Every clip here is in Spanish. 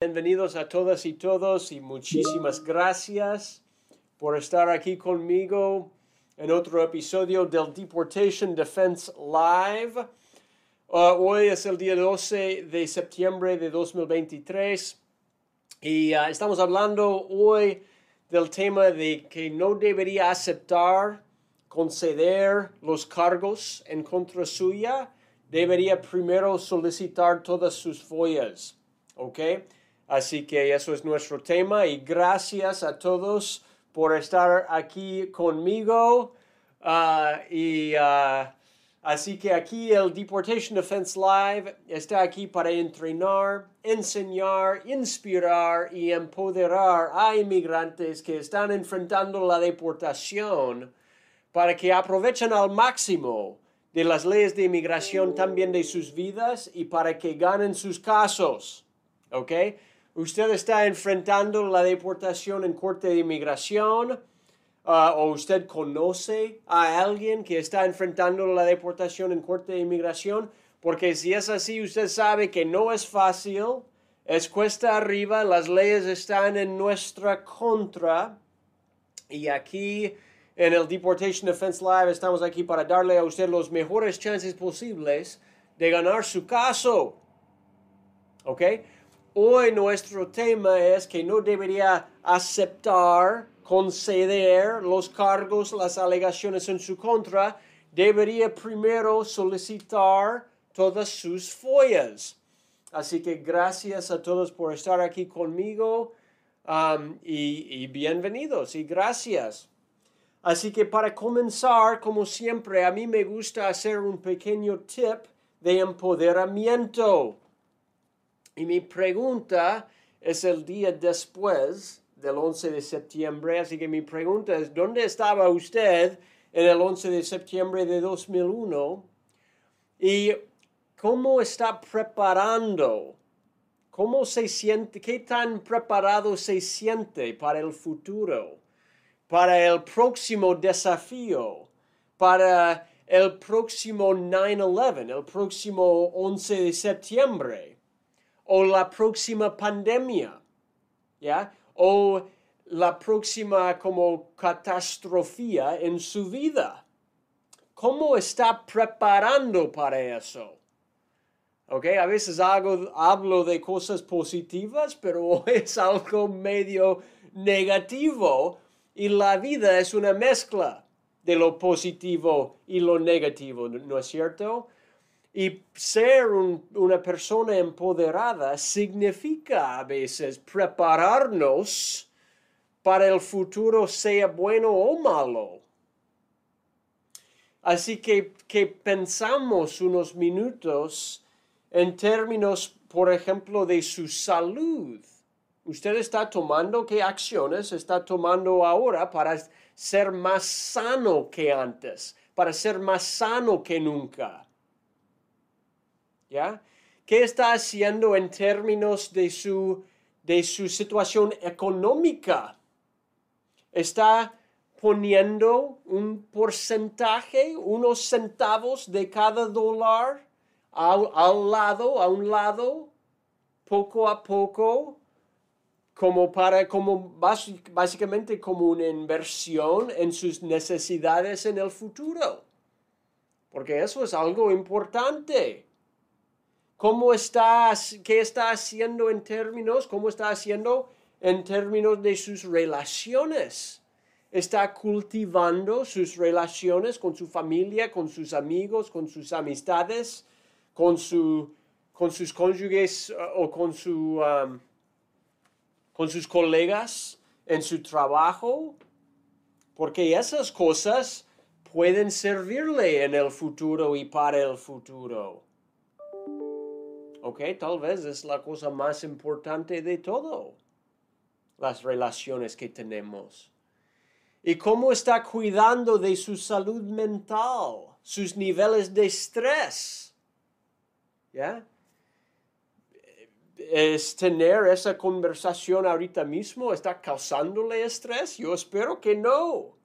Bienvenidos a todas y todos y muchísimas gracias por estar aquí conmigo en otro episodio del Deportation Defense Live. Uh, hoy es el día 12 de septiembre de 2023 y uh, estamos hablando hoy del tema de que no debería aceptar, conceder los cargos en contra suya, debería primero solicitar todas sus follas. ¿Ok? Así que eso es nuestro tema y gracias a todos por estar aquí conmigo. Uh, y uh, así que aquí el Deportation Defense Live está aquí para entrenar, enseñar, inspirar y empoderar a inmigrantes que están enfrentando la deportación para que aprovechen al máximo de las leyes de inmigración también de sus vidas y para que ganen sus casos. ¿Ok? Usted está enfrentando la deportación en corte de inmigración, uh, o usted conoce a alguien que está enfrentando la deportación en corte de inmigración, porque si es así, usted sabe que no es fácil, es cuesta arriba, las leyes están en nuestra contra, y aquí en el Deportation Defense Live estamos aquí para darle a usted los mejores chances posibles de ganar su caso. ¿Ok? Hoy nuestro tema es que no debería aceptar, conceder los cargos, las alegaciones en su contra, debería primero solicitar todas sus follas. Así que gracias a todos por estar aquí conmigo um, y, y bienvenidos y gracias. Así que para comenzar, como siempre, a mí me gusta hacer un pequeño tip de empoderamiento. Y mi pregunta es el día después del 11 de septiembre, así que mi pregunta es, ¿dónde estaba usted en el 11 de septiembre de 2001? ¿Y cómo está preparando? ¿Cómo se siente? ¿Qué tan preparado se siente para el futuro? Para el próximo desafío? Para el próximo 9-11, el próximo 11 de septiembre? O la próxima pandemia, ¿ya? O la próxima como catastrofía en su vida. ¿Cómo está preparando para eso? ¿Ok? A veces hago, hablo de cosas positivas, pero es algo medio negativo y la vida es una mezcla de lo positivo y lo negativo, ¿no es cierto? Y ser una persona empoderada significa a veces prepararnos para el futuro, sea bueno o malo. Así que, que pensamos unos minutos en términos, por ejemplo, de su salud. Usted está tomando qué acciones está tomando ahora para ser más sano que antes, para ser más sano que nunca. ¿Ya? ¿Qué está haciendo en términos de su, de su situación económica? ¿Está poniendo un porcentaje, unos centavos de cada dólar al, al lado, a un lado, poco a poco, como para, como básicamente como una inversión en sus necesidades en el futuro? Porque eso es algo importante. ¿Cómo qué está haciendo en términos, cómo está haciendo en términos de sus relaciones? Está cultivando sus relaciones con su familia, con sus amigos, con sus amistades, con, su, con sus cónyuges uh, o con, su, um, con sus colegas en su trabajo, porque esas cosas pueden servirle en el futuro y para el futuro. ¿Ok? Tal vez es la cosa más importante de todo, las relaciones que tenemos. ¿Y cómo está cuidando de su salud mental, sus niveles de estrés? ¿Ya? ¿Es tener esa conversación ahorita mismo? ¿Está causándole estrés? Yo espero que no.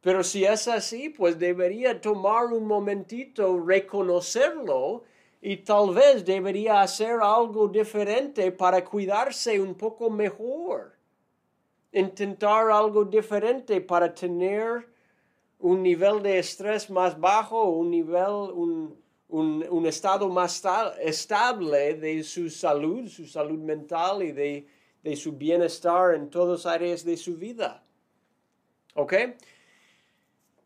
Pero si es así, pues debería tomar un momentito, reconocerlo y tal vez debería hacer algo diferente para cuidarse un poco mejor. Intentar algo diferente para tener un nivel de estrés más bajo, un nivel, un, un, estado más estable de su salud, su salud mental y de, de su bienestar en todas áreas de su vida. ¿Ok?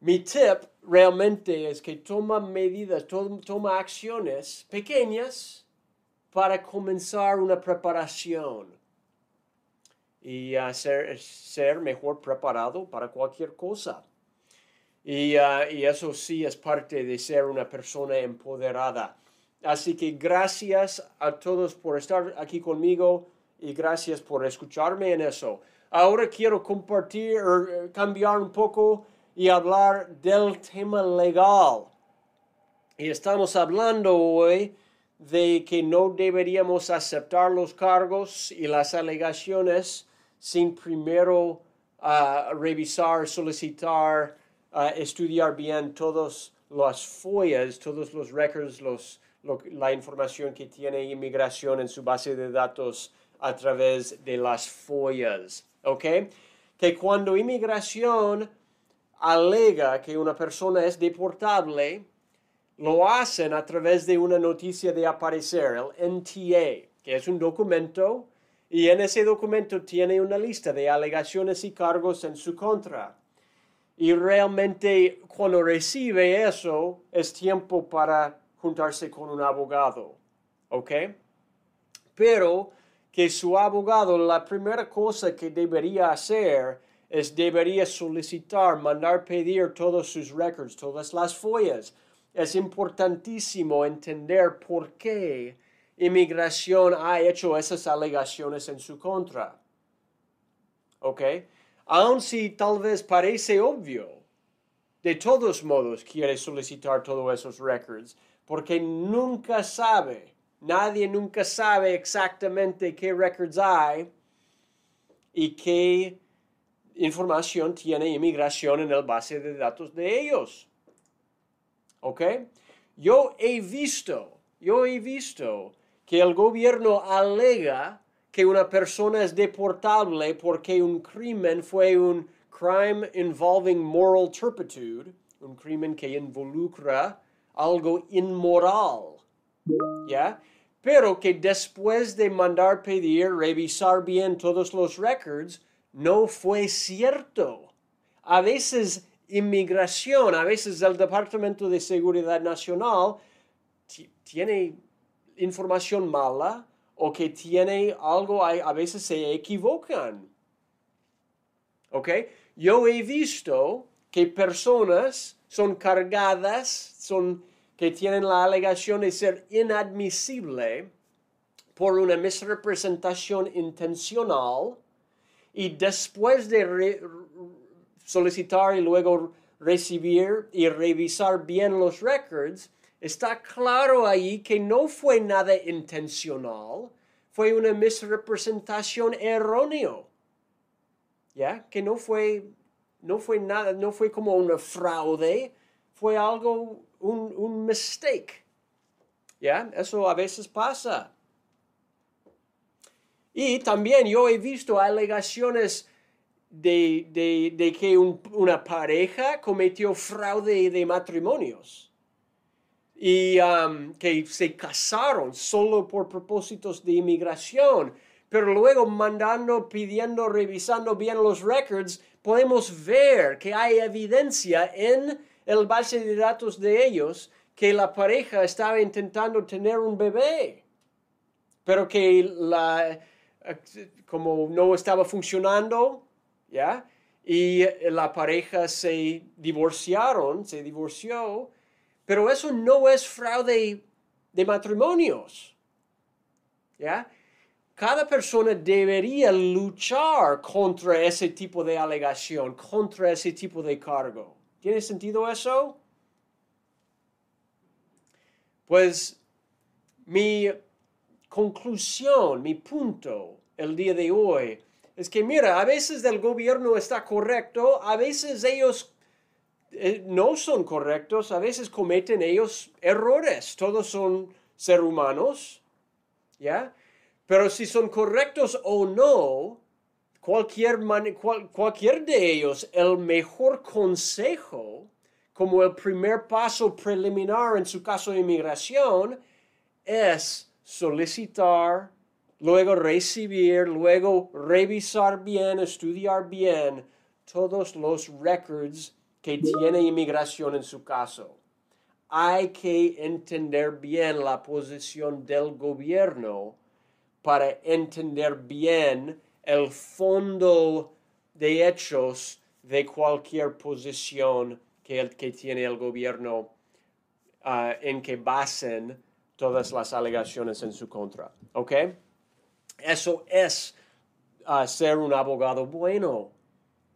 Mi tip realmente es que toma medidas, toma acciones pequeñas para comenzar una preparación y hacer, ser mejor preparado para cualquier cosa. Y, uh, y, eso sí es parte de ser una persona empoderada. Así que gracias a todos por estar aquí conmigo y gracias por escucharme en eso. Ahora quiero compartir, eh, cambiar un poco y hablar del tema legal. Y estamos hablando hoy de que no deberíamos aceptar los cargos y las alegaciones sin primero uh, revisar, solicitar, uh, estudiar bien todas las follas, todos los records, los, la información que tiene inmigración en su base de datos a través de las follas. ¿Ok? Que cuando inmigración alega que una persona es deportable, lo hacen a través de una noticia de aparecer, el NTA, que es un documento, y en ese documento tiene una lista de alegaciones y cargos en su contra. Y realmente cuando recibe eso, es tiempo para juntarse con un abogado. ¿Ok? Pero que su abogado, la primera cosa que debería hacer es debería solicitar, mandar pedir todos sus records, todas las follas. Es importantísimo entender por qué inmigración ha hecho esas alegaciones en su contra. ¿Ok? Aun si tal vez parece obvio, de todos modos quiere solicitar todos esos records, porque nunca sabe, nadie nunca sabe exactamente qué records hay y qué información tiene inmigración en el base de datos de ellos. ¿Ok? Yo he visto, yo he visto que el gobierno alega que una persona es deportable porque un crimen fue un crime involving moral turpitude, un crimen que involucra algo inmoral. ¿Ya? Pero que después de mandar pedir, revisar bien todos los records, no fue cierto. A veces inmigración, a veces el Departamento de Seguridad Nacional tiene información mala o que tiene algo, a veces se equivocan. ¿Ok? Yo he visto que personas son cargadas, son que tienen la alegación de ser inadmisible por una misrepresentación intencional y después de solicitar y luego recibir y revisar bien los records, está claro ahí que no fue nada intencional, fue una misrepresentación errónea. ¿Ya? Que no fue, no fue nada, no fue como una fraude, fue algo, un, un mistake. ¿Ya? Eso a veces pasa. Y también yo he visto alegaciones de, que una pareja cometió fraude de matrimonios. Y um, que se casaron solo por propósitos de inmigración, pero luego mandando, pidiendo, revisando bien los records, podemos ver que hay evidencia en el base de datos de ellos que la pareja estaba intentando tener un bebé, pero que la, como no estaba funcionando, ¿ya? Y la pareja se divorciaron, se divorció, pero eso no es fraude de matrimonios, ¿ya? Cada persona debería luchar contra ese tipo de alegación, contra ese tipo de cargo. ¿Tiene sentido eso? Pues mi conclusión, mi punto el día de hoy es que mira, a veces el gobierno está correcto, a veces ellos eh, no son correctos, a veces cometen ellos errores, todos son, ser humanos, ¿ya? Pero si son correctos o no, cualquier, cualquier de ellos, el mejor consejo, como el primer paso preliminar en su caso de inmigración, es solicitar, luego recibir, luego revisar bien, estudiar bien todos los records que tiene inmigración en su caso. Hay que entender bien la posición del gobierno para entender bien el fondo de hechos de cualquier posición que, que tiene el gobierno ah, en que basen todas las alegaciones en su contra. ¿Ok? Eso es ah, ser un abogado bueno.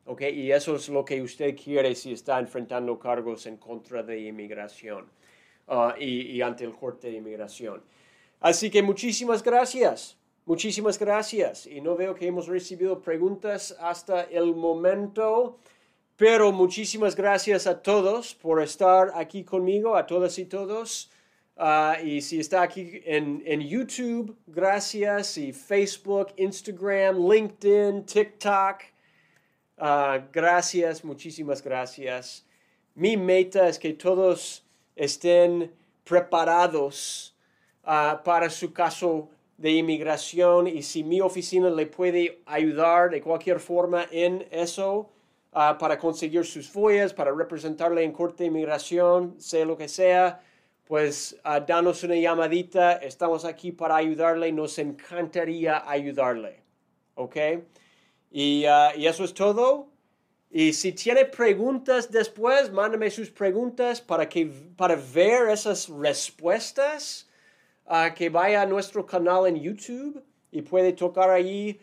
¿Ok? Y eso es lo que usted quiere si está enfrentando cargos en contra de inmigración ah, y, y ante el corte de inmigración. Así que muchísimas gracias. Muchísimas gracias. Y no veo que hemos recibido preguntas hasta el momento, pero muchísimas gracias a todos por estar aquí conmigo, a todas y todos. Ah, y si está aquí en, en, YouTube, gracias. Y Facebook, Instagram, LinkedIn, TikTok. Ah, gracias, muchísimas gracias. Mi meta es que todos estén preparados ah, para su caso de inmigración y si mi oficina le puede ayudar de cualquier forma en eso para conseguir sus follas, para representarle en corte de inmigración, sea lo que sea, pues uh, danos una llamadita, estamos aquí para ayudarle, nos encantaría ayudarle, ¿ok? Y, ah, y eso es todo. Y si tiene preguntas después, mándame sus preguntas para, que, para ver esas respuestas que vaya a nuestro canal en YouTube y puede tocar allí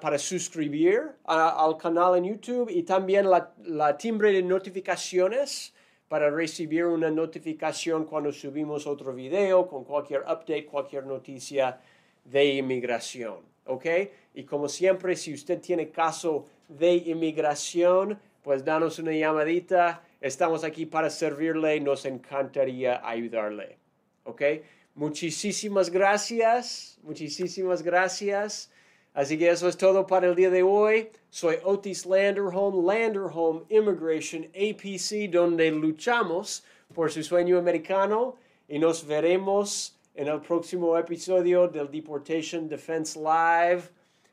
para suscribir al canal en YouTube y también la, la, timbre de notificaciones para recibir una notificación cuando subimos otro video con cualquier update, cualquier noticia de inmigración. ¿Ok? Y como siempre, si usted tiene caso de inmigración, pues danos una llamadita. Estamos aquí para servirle. Nos encantaría ayudarle. ¿Ok? Muchísimas gracias, muchísimas gracias. Así que eso es todo para el día de hoy. Soy Otis Landerholm, Landerholm Immigration APC, donde luchamos por su sueño americano y nos veremos en el próximo episodio del Deportation Defense Live.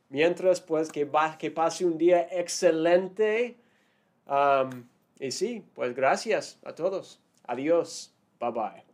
Mientras, pues, que, pase un día excelente. Um, y sí, pues gracias a todos. Adiós. Bye bye.